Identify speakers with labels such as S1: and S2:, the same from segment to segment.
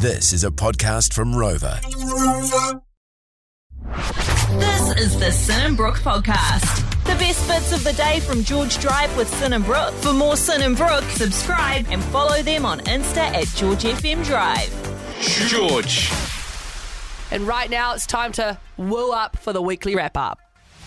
S1: This is a podcast from Rova.
S2: This is the Sin and Brook podcast. The best bits of the day from George Drive with Sin and Brook. For more Sin and Brook, subscribe and follow them on Insta at George FM Drive.
S3: George.
S4: And right now it's time to woo up for the weekly wrap up.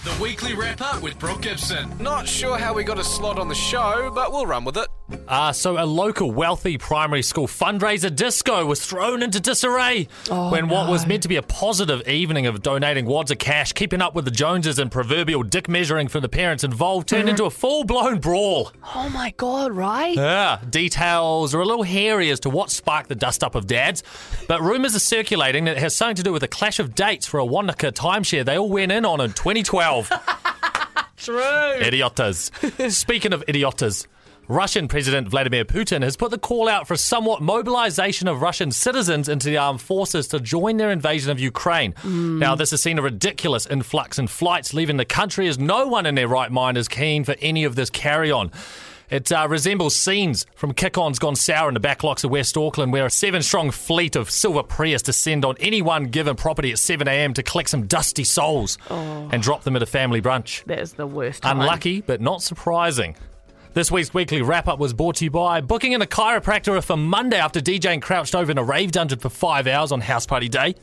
S3: The weekly wrap up with Brooke Gibson. Not sure how we got a slot on the show, but we'll run with it.
S5: Uh, so, a local wealthy primary school fundraiser disco was thrown into disarray when what was meant to be a positive evening of donating wads of cash, keeping up with the Joneses, and proverbial dick measuring for the parents involved turned into a full blown brawl.
S4: Oh my god, right?
S5: Yeah, details are a little hairy as to what sparked the dust up of dads, but rumours are circulating that it has something to do with a clash of dates for a Wanaka timeshare they all went in on in 2012.
S4: True.
S5: Idiotas. Speaking of idiotas, Russian President Vladimir Putin has put the call out for somewhat mobilization of Russian citizens into the armed forces to join their invasion of Ukraine. Now, this has seen a ridiculous influx in flights leaving the country as no one in their right mind is keen for any of this carry on. It uh, resembles scenes from Kick On's Gone Sour in the backlocks of West Auckland, where a seven strong fleet of silver Prius descend on any one given property at 7am to collect some dusty souls and drop them at a family brunch.
S4: That is the worst.
S5: Unlucky, but not surprising. This week's weekly wrap up was brought to you by booking in a chiropractor for Monday after DJing crouched over in a rave dungeon for five hours on house party day.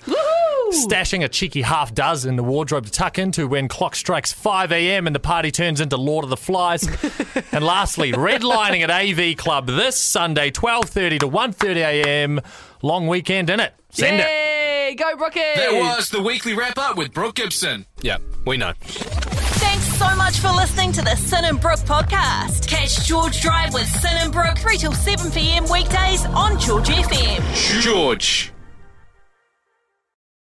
S5: Stashing a cheeky half does in the wardrobe to tuck into when clock strikes 5 a.m. and the party turns into Lord of the Flies. and lastly, redlining at AV Club this Sunday, 12.30 to 1.30 a.m. Long weekend in it. Send it.
S4: Yay! Go Brookie!
S3: That was the weekly wrap up with Brooke Gibson. Yeah, we know.
S2: So much for listening to the Sin and Brook podcast. Catch George Drive with Sin and Brook 3 till 7 p.m. weekdays on George FM.
S3: George.